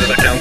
never know.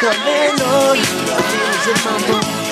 Coming on, know you love me, is?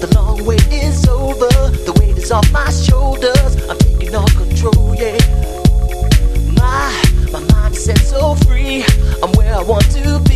The long wait is over. The weight is off my shoulders. I'm taking all control, yeah. My, my mind is set so free. I'm where I want to be.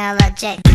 technology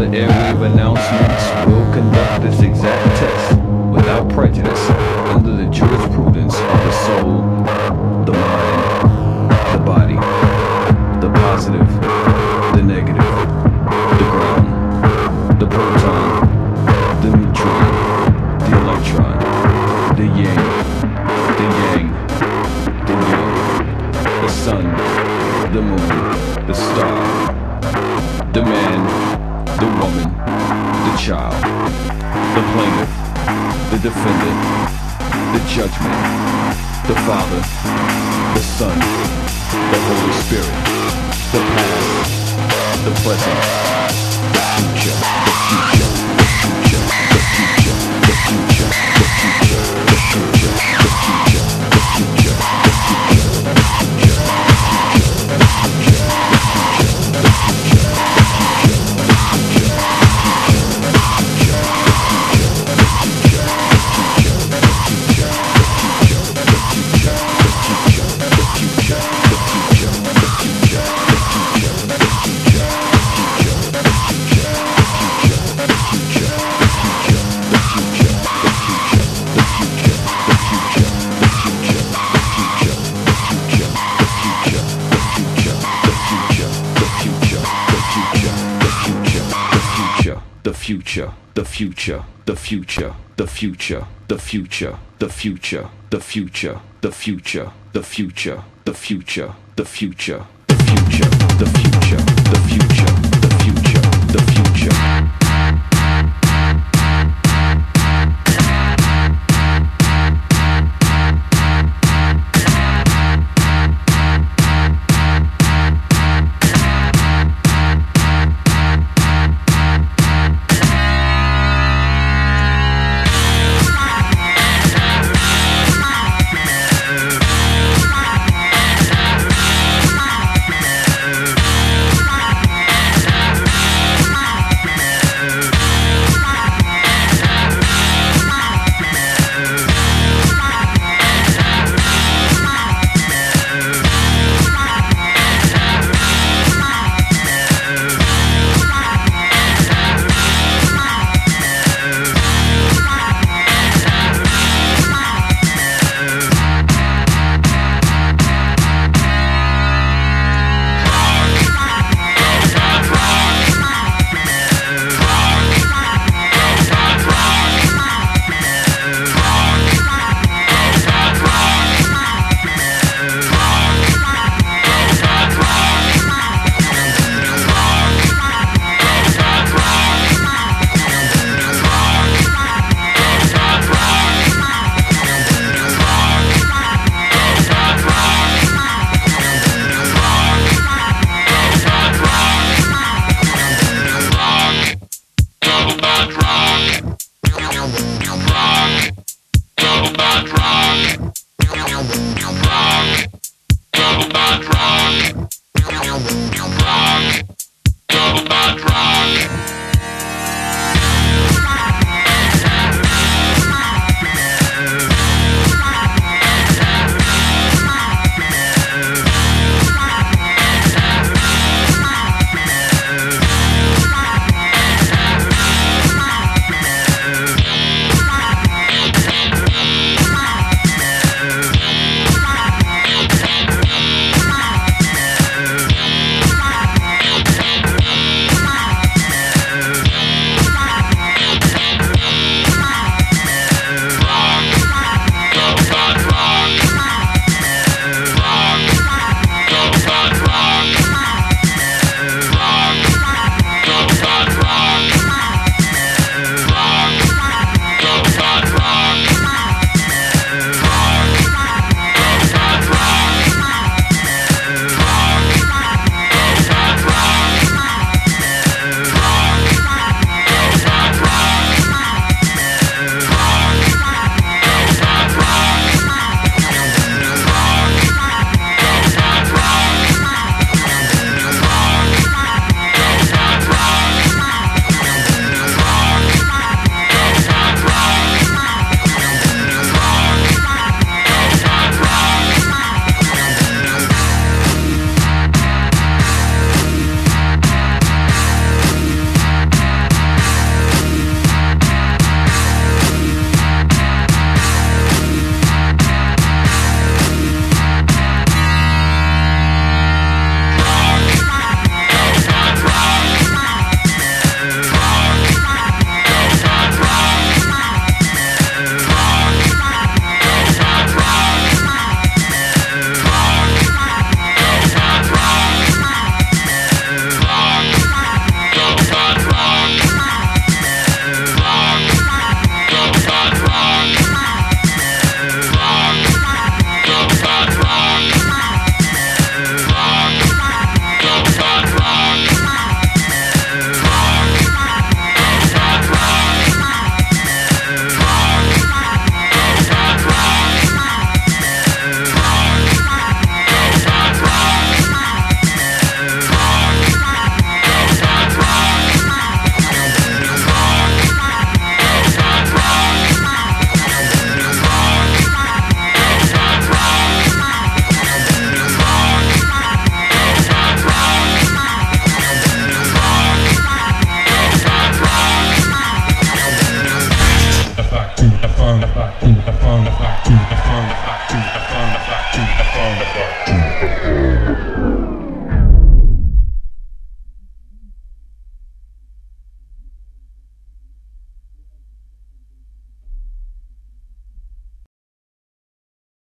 the air. future, the future, the future, the future, the future, the future, the future, the future, the future, the future, the future, the future, the future, the future, the future.